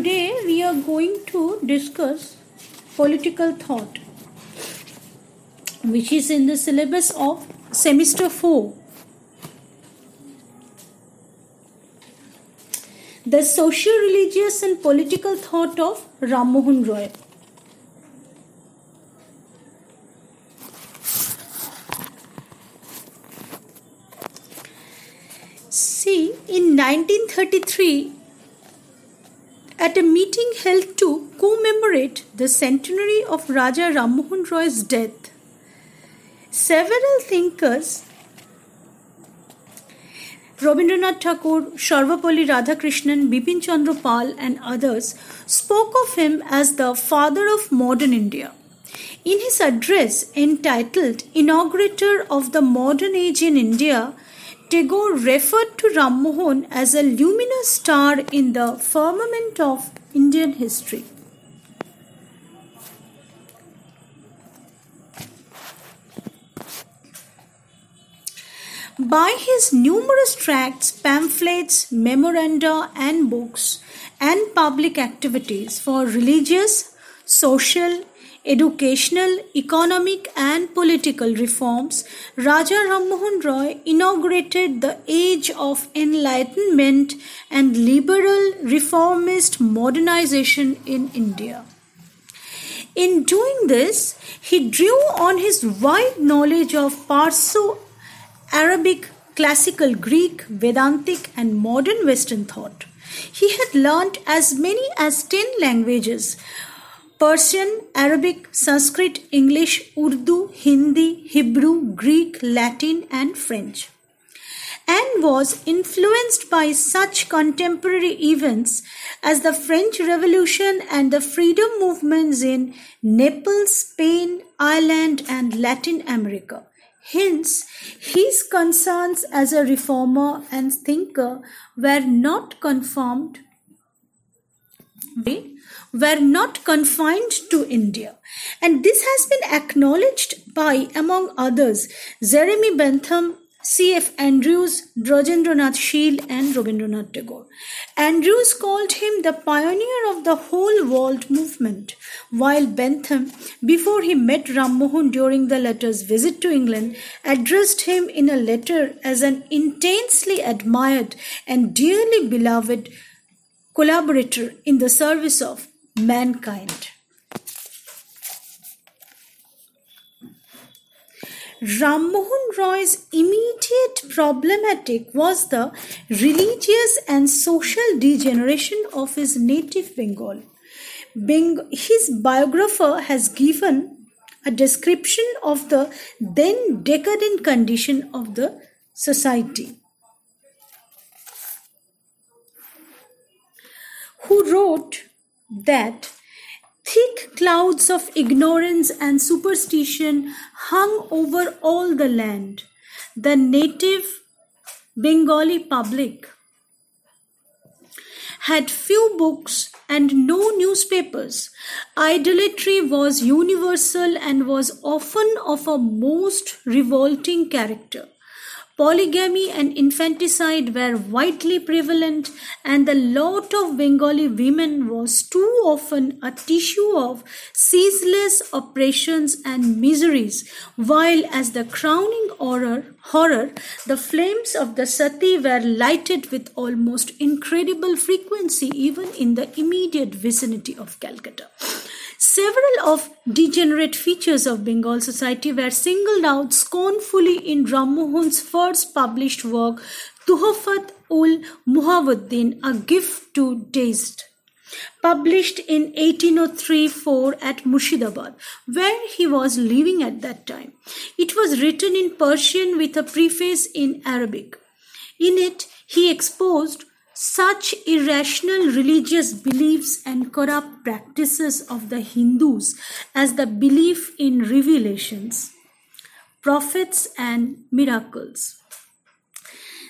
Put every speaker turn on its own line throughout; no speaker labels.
today we are going to discuss political thought, which is in the syllabus of semester 4. The social, religious, and political thought of Ram Mohan Roy. See, in 1933, at a meeting held to commemorate the centenary of Raja Ram Mohan Roy's death, several thinkers Rabindranath Tagore, Sarvepalli Radhakrishnan, Bipin Chandra Pal, and others spoke of him as the father of modern India. In his address entitled Inaugurator of the Modern Age in India, Tagore referred to Ram Mohan as a luminous star in the firmament of Indian history. By his numerous tracts, pamphlets, memoranda, and books, and public activities for religious, social, educational, economic, and political reforms, Raja Rammohan Roy inaugurated the age of enlightenment and liberal reformist modernization in India. In doing this, he drew on his wide knowledge of Perso Arabic, classical Greek, Vedantic, and modern Western thought. He had learnt as many as ten languages Persian, Arabic, Sanskrit, English, Urdu, Hindi, Hebrew, Greek, Latin, and French and was influenced by such contemporary events as the French Revolution and the freedom movements in Naples, Spain, Ireland, and Latin America. Hence, his concerns as a reformer and thinker were not conformed were not confined to India. And this has been acknowledged by, among others, Jeremy Bentham C.F. Andrews, Brajendranath Seal, and Rabindranath Tagore. Andrews called him the pioneer of the whole world movement, while Bentham, before he met Ram Mohan during the latter's visit to England, addressed him in a letter as an intensely admired and dearly beloved collaborator in the service of mankind. Ram Mohan Roy's immediate problematic was the religious and social degeneration of his native Bengal. Beng- his biographer has given a description of the then decadent condition of the society. Who wrote that Thick clouds of ignorance and superstition hung over all the land. The native Bengali public had few books and no newspapers. Idolatry was universal and was often of a most revolting character. Polygamy and infanticide were widely prevalent, and the lot of Bengali women was too often a tissue of ceaseless oppressions and miseries, while as the crowning horror, horror, the flames of the sati were lighted with almost incredible frequency even in the immediate vicinity of Calcutta. Several of degenerate features of Bengal society were singled out scornfully in Ram Mohan's first published work, Tuhafat ul Muwahhidin, A Gift to Taste, published in 1803-4 at Murshidabad, where he was living at that time. It was written in Persian with a preface in Arabic. In it, he exposed such irrational religious beliefs and corrupt practices of the Hindus as the belief in revelations, prophets, and miracles.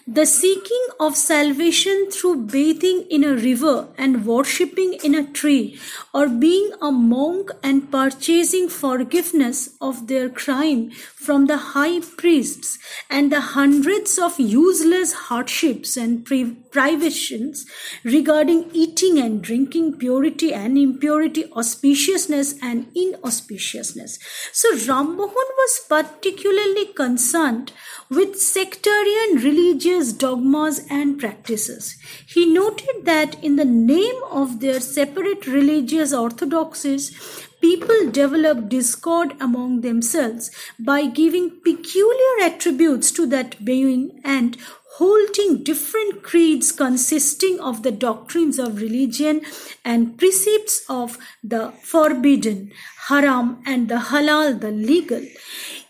The seeking of salvation through bathing in a river and worshipping in a tree, or being a monk and purchasing forgiveness of their crime from the high priests, and the hundreds of useless hardships and privations regarding eating and drinking, purity and impurity, auspiciousness and inauspiciousness. So Ram Mohan was particularly concerned with sectarian religious dogmas and practices. He noted that in the name of their separate religious orthodoxies, people develop discord among themselves by giving peculiar attributes to that being and holding different creeds consisting of the doctrines of religion and precepts of the forbidden, haram, and the halal, the legal.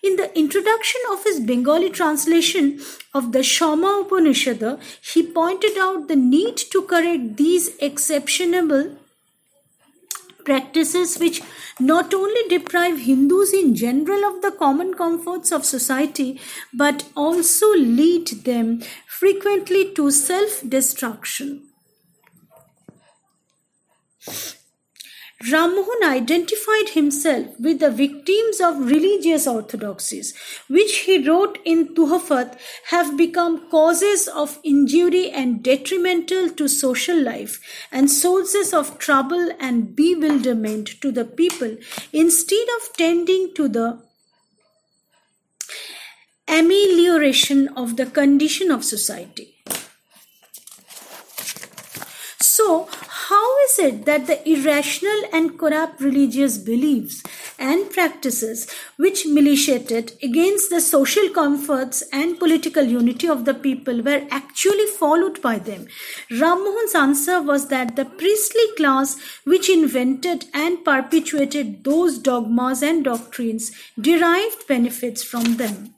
In the introduction of his Bengali translation of the Isha Upanishad, he pointed out the need to correct these exceptionable practices which not only deprive Hindus in general of the common comforts of society but also lead them frequently to self destruction. Rammohan identified himself with the victims of religious orthodoxies, which he wrote in Tuhafat have become causes of injury and detrimental to social life and sources of trouble and bewilderment to the people instead of tending to the amelioration of the condition of society. So, how is it that the irrational and corrupt religious beliefs and practices which militated against the social comforts and political unity of the people were actually followed by them? Ram answer was that the priestly class which invented and perpetuated those dogmas and doctrines derived benefits from them.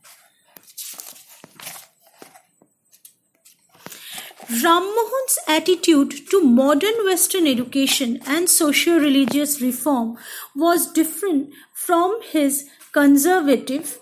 Rammohan's attitude to modern Western education and socio-religious reform was different from his conservative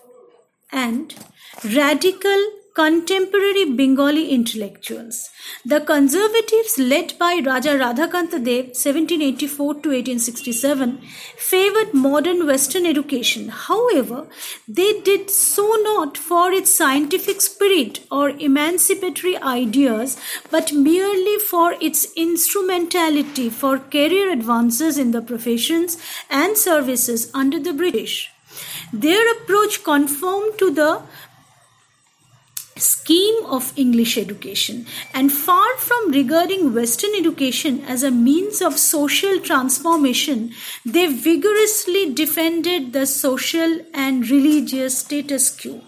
and radical contemporary Bengali intellectuals. The conservatives, led by Raja Radhakanta Dev 1784 to 1867, favored modern Western education. However, they did so not for its scientific spirit or emancipatory ideas, but merely for its instrumentality for career advances in the professions and services under the British. Their approach conformed to the scheme of English education and far from regarding Western education as a means of social transformation, they vigorously defended the social and religious status quo.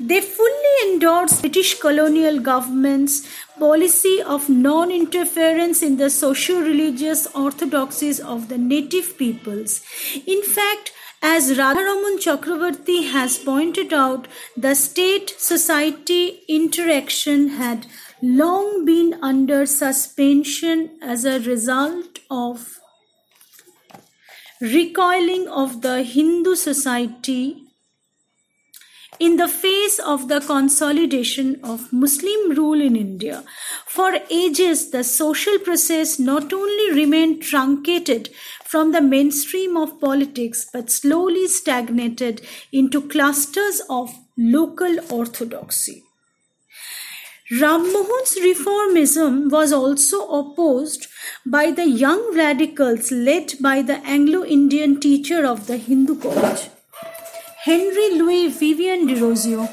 They fully endorsed British colonial government's policy of non-interference in the socio-religious orthodoxies of the native peoples. In fact, as Radharaman Chakravarti has pointed out, the state society interaction had long been under suspension as a result of recoiling of the Hindu society in the face of the consolidation of Muslim rule in India. For ages, the social process not only remained truncated from the mainstream of politics but slowly stagnated into clusters of local orthodoxy. Ram Mohan's reformism was also opposed by the young radicals led by the Anglo Indian teacher of the Hindu College, Henry Louis Vivian Derozio,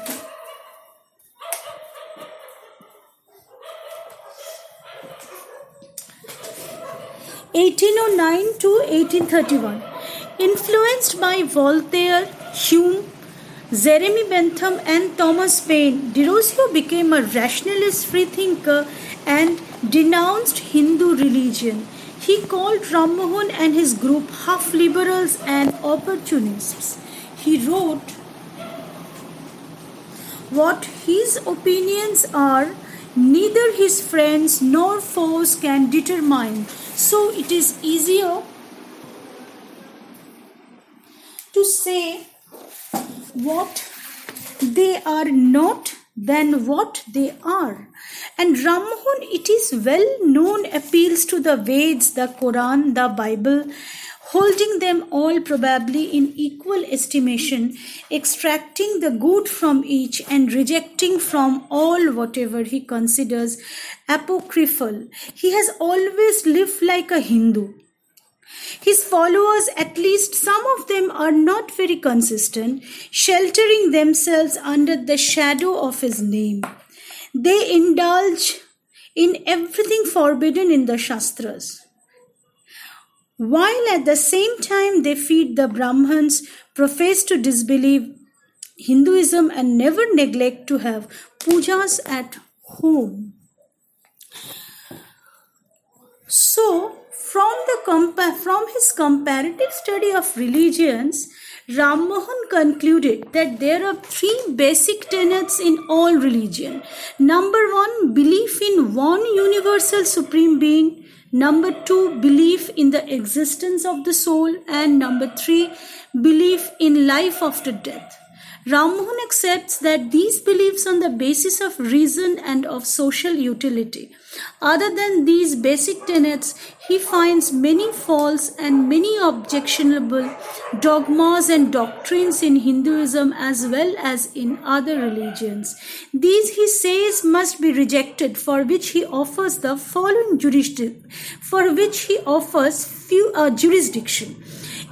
1809 to 1831. Influenced by Voltaire, Hume, Jeremy Bentham, and Thomas Paine, Derozio became a rationalist freethinker and denounced Hindu religion. He called Rammohan and his group half liberals and opportunists. He wrote what his opinions are, neither his friends nor foes can determine so it is easier to say what they are not than what they are. And Rammohun, it is well known, appeals to the Veds, the Quran, the Bible, holding them all probably in equal estimation, extracting the good from each and rejecting from all whatever he considers apocryphal. He has always lived like a Hindu. His followers, at least some of them, are not very consistent, sheltering themselves under the shadow of his name. They indulge in everything forbidden in the Shastras. While at the same time they feed the Brahmins, profess to disbelieve Hinduism, and never neglect to have pujas at home. So, from, the compa- from his comparative study of religions, Ram Mohan concluded that there are three basic tenets in all religion. Number one, belief in one universal supreme being. Number two, belief in the existence of the soul. And number three, belief in life after death. Rammohan accepts that these beliefs on the basis of reason and of social utility. Other than these basic tenets, he finds many false and many objectionable dogmas and doctrines in Hinduism as well as in other religions. These, he says, must be rejected, for which he offers the following jurisdiction, for which he offers few uh, jurisdiction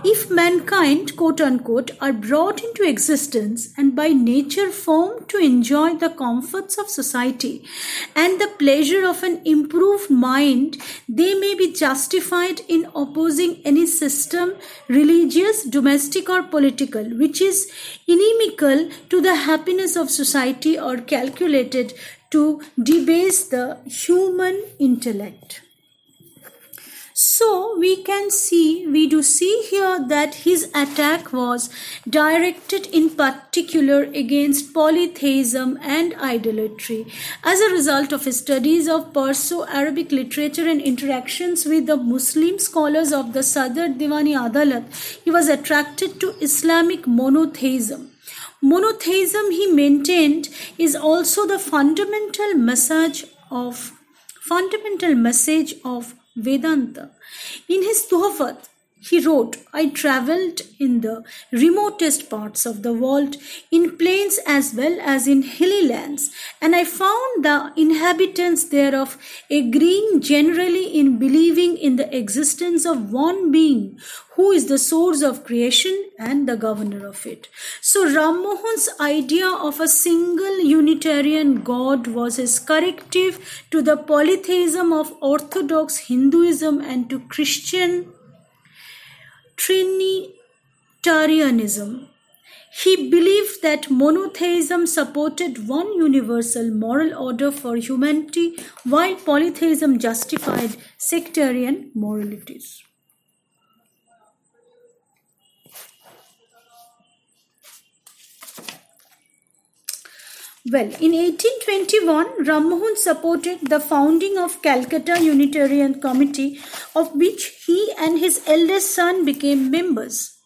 if mankind, quote unquote, are brought into existence and by nature formed to enjoy the comforts of society and the pleasure of an improved mind, they may be justified in opposing any system, religious, domestic, or political, which is inimical to the happiness of society or calculated to debase the human intellect. So we can see, we do see here that his attack was directed in particular against polytheism and idolatry. As a result of his studies of Perso-Arabic literature and interactions with the Muslim scholars of the Sadr Divani Adalat, he was attracted to Islamic monotheism. Monotheism, he maintained, is also the fundamental message of fundamental message of Vedanta. In his Tuhafat, he wrote, I traveled in the remotest parts of the world, in plains as well as in hilly lands, and I found the inhabitants thereof agreeing generally in believing in the existence of one being who is the source of creation and the governor of it. So Ram Mohan's idea of a single Unitarian God was his corrective to the polytheism of Orthodox Hinduism and to Christian Trinitarianism. He believed that monotheism supported one universal moral order for humanity, while polytheism justified sectarian moralities. Well, in 1821, Rammohun supported the founding of Calcutta Unitarian Committee, of which he and his eldest son became members.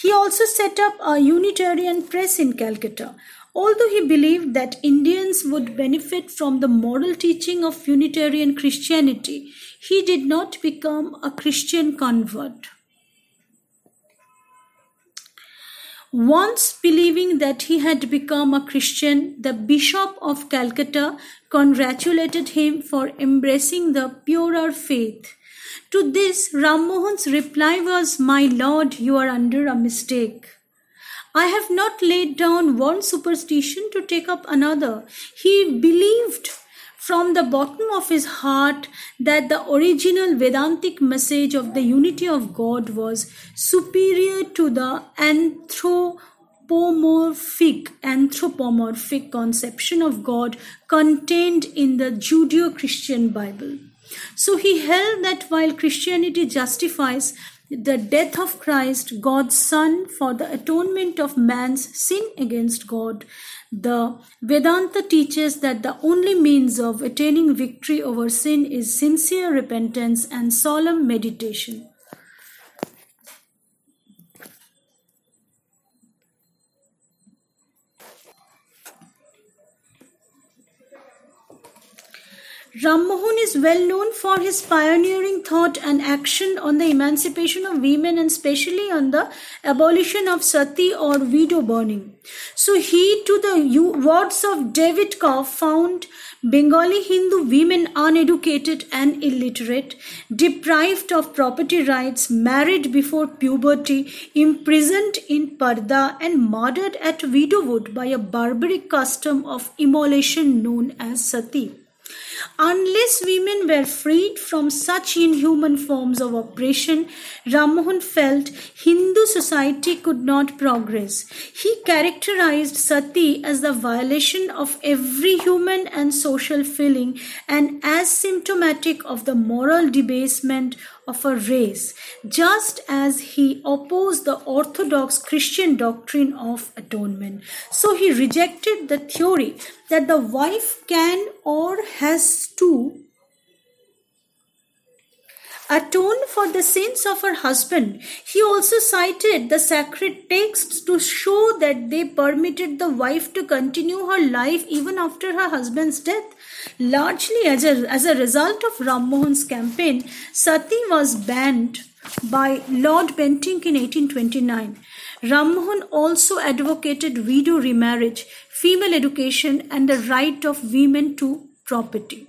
He also set up a Unitarian press in Calcutta. Although he believed that Indians would benefit from the moral teaching of Unitarian Christianity, he did not become a Christian convert. Once believing that he had become a Christian, the Bishop of Calcutta congratulated him for embracing the purer faith. To this, Ram Mohan's reply was, My lord, you are under a mistake. I have not laid down one superstition to take up another. He believed from the bottom of his heart that the original Vedantic message of the unity of God was superior to the anthropomorphic anthropomorphic conception of God contained in the Judeo-Christian Bible. So he held that while Christianity justifies the death of Christ, God's Son, for the atonement of man's sin against God, the Vedanta teaches that the only means of attaining victory over sin is sincere repentance and solemn meditation. Ram Mohan is well known for his pioneering thought and action on the emancipation of women and especially on the abolition of sati or widow burning. So he, to the words of David Kopf, found Bengali Hindu women uneducated and illiterate, deprived of property rights, married before puberty, imprisoned in parda, and murdered at widowhood by a barbaric custom of immolation known as sati. Unless women were freed from such inhuman forms of oppression, Rammohan felt Hindu society could not progress. He characterized sati as the violation of every human and social feeling and as symptomatic of the moral debasement of a race, just as he opposed the orthodox Christian doctrine of atonement. So he rejected the theory that the wife can or has to atone for the sins of her husband. He also cited the sacred texts to show that they permitted the wife to continue her life even after her husband's death. Largely as a, as a result of Ram Mohan's campaign, sati was banned by Lord Bentinck in 1829. Ram Mohan also advocated widow remarriage, female education, and the right of women to property.